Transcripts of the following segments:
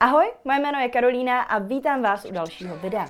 Ahoj, moje jméno je Karolína a vítám vás u dalšího videa.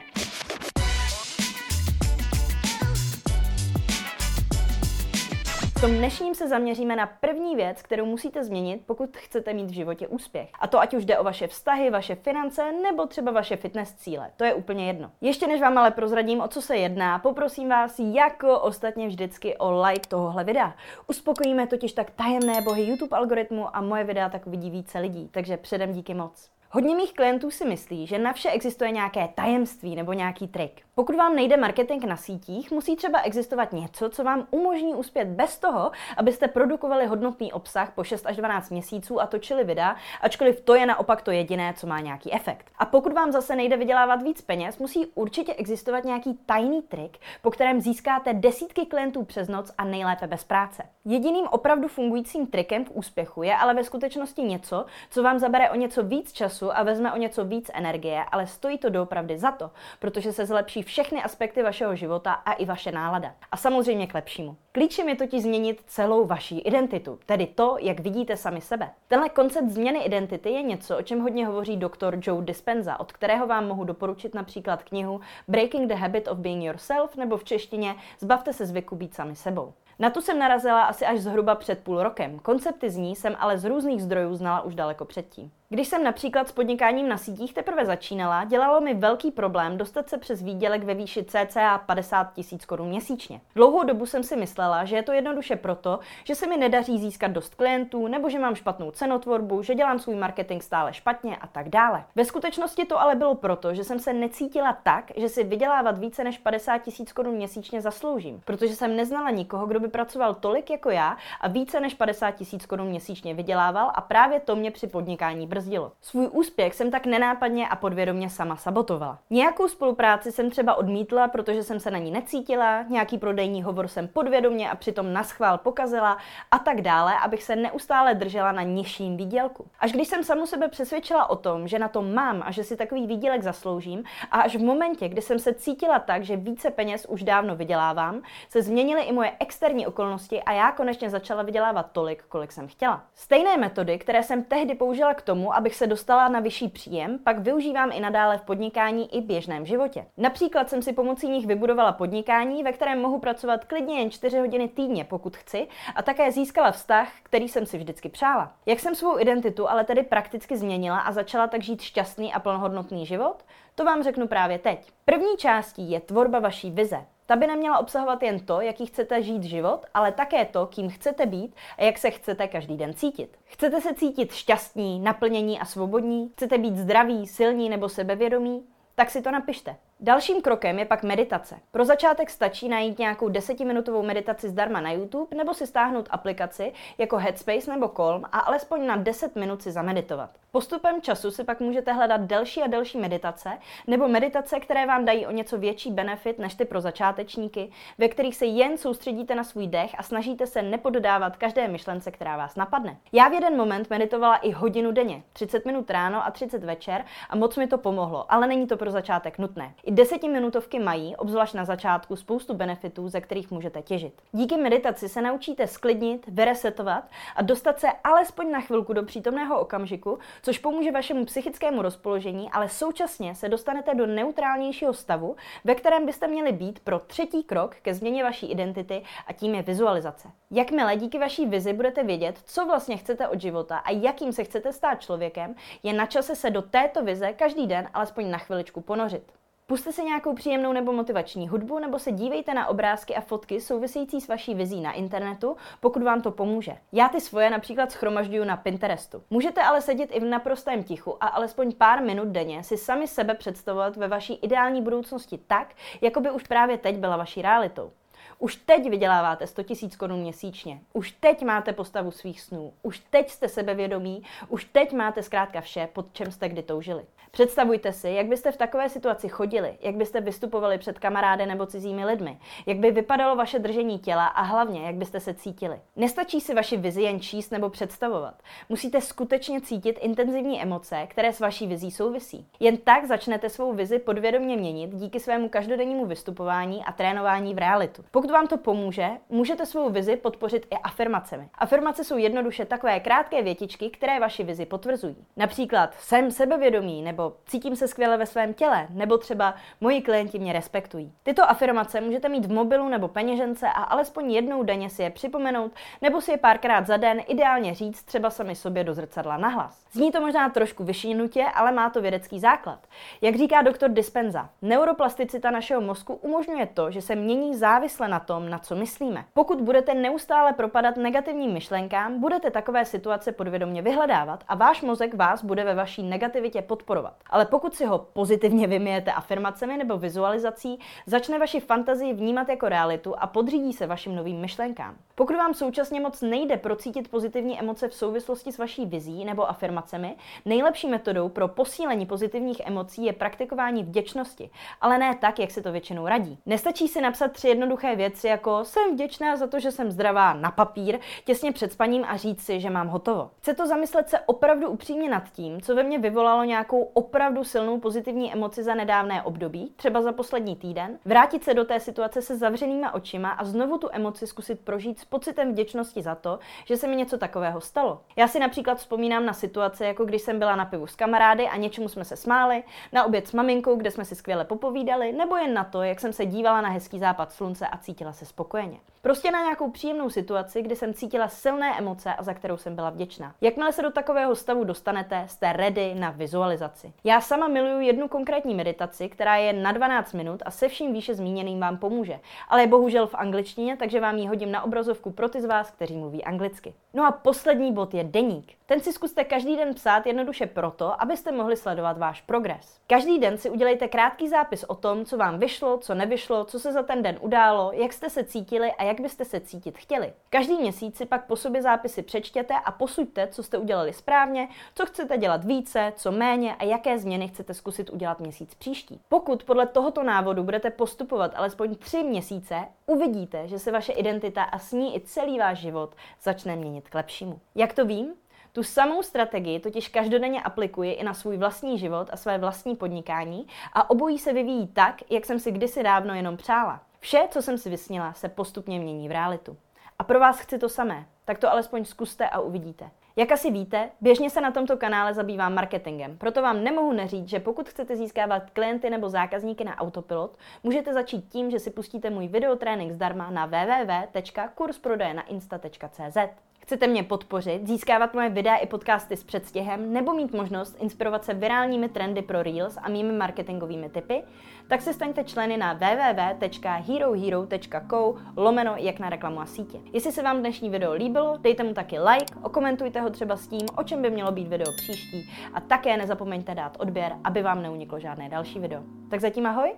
V tom dnešním se zaměříme na první věc, kterou musíte změnit, pokud chcete mít v životě úspěch. A to ať už jde o vaše vztahy, vaše finance nebo třeba vaše fitness cíle. To je úplně jedno. Ještě než vám ale prozradím, o co se jedná, poprosím vás jako ostatně vždycky o like tohohle videa. Uspokojíme totiž tak tajemné bohy YouTube algoritmu a moje videa tak vidí více lidí, takže předem díky moc. Hodně mých klientů si myslí, že na vše existuje nějaké tajemství nebo nějaký trik. Pokud vám nejde marketing na sítích, musí třeba existovat něco, co vám umožní uspět bez toho, abyste produkovali hodnotný obsah po 6 až 12 měsíců a točili videa, ačkoliv to je naopak to jediné, co má nějaký efekt. A pokud vám zase nejde vydělávat víc peněz, musí určitě existovat nějaký tajný trik, po kterém získáte desítky klientů přes noc a nejlépe bez práce. Jediným opravdu fungujícím trikem k úspěchu je ale ve skutečnosti něco, co vám zabere o něco víc času a vezme o něco víc energie, ale stojí to doopravdy za to, protože se zlepší všechny aspekty vašeho života a i vaše nálada. A samozřejmě k lepšímu. Klíčem je totiž změnit celou vaší identitu, tedy to, jak vidíte sami sebe. Tenhle koncept změny identity je něco, o čem hodně hovoří doktor Joe Dispenza, od kterého vám mohu doporučit například knihu Breaking the Habit of Being Yourself nebo v češtině Zbavte se zvyku být sami sebou. Na tu jsem narazila asi až zhruba před půl rokem. Koncepty z ní jsem ale z různých zdrojů znala už daleko předtím. Když jsem například s podnikáním na sítích teprve začínala, dělalo mi velký problém dostat se přes výdělek ve výši cca 50 tisíc korun měsíčně. Dlouhou dobu jsem si myslela, že je to jednoduše proto, že se mi nedaří získat dost klientů, nebo že mám špatnou cenotvorbu, že dělám svůj marketing stále špatně a tak dále. Ve skutečnosti to ale bylo proto, že jsem se necítila tak, že si vydělávat více než 50 tisíc korun měsíčně zasloužím, protože jsem neznala nikoho, kdo by pracoval tolik jako já a více než 50 tisíc korun měsíčně vydělával a právě to mě při podnikání brzdilo. Svůj úspěch jsem tak nenápadně a podvědomě sama sabotovala. Nějakou spolupráci jsem třeba odmítla, protože jsem se na ní necítila, nějaký prodejní hovor jsem podvědomě a přitom naschvál pokazila a tak dále, abych se neustále držela na nižším výdělku. Až když jsem samu sebe přesvědčila o tom, že na to mám a že si takový výdělek zasloužím, a až v momentě, kdy jsem se cítila tak, že více peněz už dávno vydělávám, se změnily i moje externí okolnosti a já konečně začala vydělávat tolik, kolik jsem chtěla. Stejné metody, které jsem tehdy použila k tomu, abych se dostala na vyšší příjem, pak využívám i nadále v podnikání i běžném životě. Například jsem si pomocí nich vybudovala podnikání, ve kterém mohu pracovat klidně jen 4 hodiny týdně, pokud chci, a také získala vztah, který jsem si vždycky přála. Jak jsem svou identitu ale tedy prakticky změnila a začala tak žít šťastný a plnohodnotný život? To vám řeknu právě teď. První částí je tvorba vaší vize. Ta by neměla obsahovat jen to, jaký chcete žít život, ale také to, kým chcete být a jak se chcete každý den cítit. Chcete se cítit šťastní, naplnění a svobodní? Chcete být zdraví, silní nebo sebevědomí? Tak si to napište. Dalším krokem je pak meditace. Pro začátek stačí najít nějakou desetiminutovou meditaci zdarma na YouTube nebo si stáhnout aplikaci jako Headspace nebo Calm a alespoň na 10 minut si zameditovat. Postupem času si pak můžete hledat delší a delší meditace nebo meditace, které vám dají o něco větší benefit než ty pro začátečníky, ve kterých se jen soustředíte na svůj dech a snažíte se nepoddávat každé myšlence, která vás napadne. Já v jeden moment meditovala i hodinu denně, 30 minut ráno a 30 večer a moc mi to pomohlo, ale není to pro začátek nutné. I desetiminutovky mají, obzvlášť na začátku, spoustu benefitů, ze kterých můžete těžit. Díky meditaci se naučíte sklidnit, vyresetovat a dostat se alespoň na chvilku do přítomného okamžiku, což pomůže vašemu psychickému rozpoložení, ale současně se dostanete do neutrálnějšího stavu, ve kterém byste měli být pro třetí krok ke změně vaší identity a tím je vizualizace. Jakmile díky vaší vizi budete vědět, co vlastně chcete od života a jakým se chcete stát člověkem, je na čase se do této vize každý den alespoň na chviličku ponořit. Puste si nějakou příjemnou nebo motivační hudbu, nebo se dívejte na obrázky a fotky související s vaší vizí na internetu, pokud vám to pomůže. Já ty svoje například schromažďuju na Pinterestu. Můžete ale sedět i v naprostém tichu a alespoň pár minut denně si sami sebe představovat ve vaší ideální budoucnosti tak, jako by už právě teď byla vaší realitou. Už teď vyděláváte 100 000 korun měsíčně. Už teď máte postavu svých snů. Už teď jste sebevědomí. Už teď máte zkrátka vše, pod čem jste kdy toužili. Představujte si, jak byste v takové situaci chodili, jak byste vystupovali před kamarády nebo cizími lidmi, jak by vypadalo vaše držení těla a hlavně, jak byste se cítili. Nestačí si vaši vizi jen číst nebo představovat. Musíte skutečně cítit intenzivní emoce, které s vaší vizí souvisí. Jen tak začnete svou vizi podvědomě měnit díky svému každodennímu vystupování a trénování v realitu. Pokud vám to pomůže, můžete svou vizi podpořit i afirmacemi. Afirmace jsou jednoduše takové krátké větičky, které vaši vizi potvrzují. Například jsem sebevědomý, nebo cítím se skvěle ve svém těle, nebo třeba moji klienti mě respektují. Tyto afirmace můžete mít v mobilu nebo peněžence a alespoň jednou denně si je připomenout, nebo si je párkrát za den ideálně říct třeba sami sobě do zrcadla nahlas. Zní to možná trošku vyšinutě, ale má to vědecký základ. Jak říká doktor Dispenza, neuroplasticita našeho mozku umožňuje to, že se mění závisle na tom, na co myslíme. Pokud budete neustále propadat negativním myšlenkám, budete takové situace podvědomě vyhledávat a váš mozek vás bude ve vaší negativitě podporovat. Ale pokud si ho pozitivně vymijete afirmacemi nebo vizualizací, začne vaši fantazii vnímat jako realitu a podřídí se vašim novým myšlenkám. Pokud vám současně moc nejde procítit pozitivní emoce v souvislosti s vaší vizí nebo afirmacemi, nejlepší metodou pro posílení pozitivních emocí je praktikování vděčnosti, ale ne tak, jak se to většinou radí. Nestačí si napsat tři jednoduché věci jako jsem vděčná za to, že jsem zdravá na papír těsně před spaním a říct si, že mám hotovo. Chce to zamyslet se opravdu upřímně nad tím, co ve mně vyvolalo nějakou opravdu silnou pozitivní emoci za nedávné období, třeba za poslední týden, vrátit se do té situace se zavřenýma očima a znovu tu emoci zkusit prožít s pocitem vděčnosti za to, že se mi něco takového stalo. Já si například vzpomínám na situace, jako když jsem byla na pivu s kamarády a něčemu jsme se smáli, na oběd s maminkou, kde jsme si skvěle popovídali, nebo jen na to, jak jsem se dívala na hezký západ slunce a cítila se spokojeně. Prostě na nějakou příjemnou situaci, kdy jsem cítila silné emoce a za kterou jsem byla vděčná. Jakmile se do takového stavu dostanete, jste ready na vizualizaci. Já sama miluju jednu konkrétní meditaci, která je na 12 minut a se vším výše zmíněným vám pomůže. Ale je bohužel v angličtině, takže vám ji hodím na obrazovku pro ty z vás, kteří mluví anglicky. No a poslední bod je deník. Ten si zkuste každý den psát jednoduše proto, abyste mohli sledovat váš progres. Každý den si udělejte krátký zápis o tom, co vám vyšlo, co nevyšlo, co se za ten den událo, jak jste se cítili a jak byste se cítit chtěli. Každý měsíc si pak po sobě zápisy přečtěte a posuďte, co jste udělali správně, co chcete dělat více, co méně a jaké změny chcete zkusit udělat měsíc příští. Pokud podle tohoto návodu budete postupovat alespoň tři měsíce, uvidíte, že se vaše identita a s ní i celý váš život začne měnit k lepšímu. Jak to vím? Tu samou strategii totiž každodenně aplikuji i na svůj vlastní život a své vlastní podnikání a obojí se vyvíjí tak, jak jsem si kdysi dávno jenom přála. Vše, co jsem si vysnila, se postupně mění v realitu. A pro vás chci to samé, tak to alespoň zkuste a uvidíte. Jak asi víte, běžně se na tomto kanále zabývám marketingem, proto vám nemohu neříct, že pokud chcete získávat klienty nebo zákazníky na autopilot, můžete začít tím, že si pustíte můj videotrénink zdarma na www.kursprodejnainsta.cz. Chcete mě podpořit, získávat moje videa i podcasty s předstihem nebo mít možnost inspirovat se virálními trendy pro Reels a mými marketingovými typy? Tak se staňte členy na www.herohero.co lomeno jak na reklamu a sítě. Jestli se vám dnešní video líbilo, dejte mu taky like, okomentujte ho třeba s tím, o čem by mělo být video příští a také nezapomeňte dát odběr, aby vám neuniklo žádné další video. Tak zatím ahoj!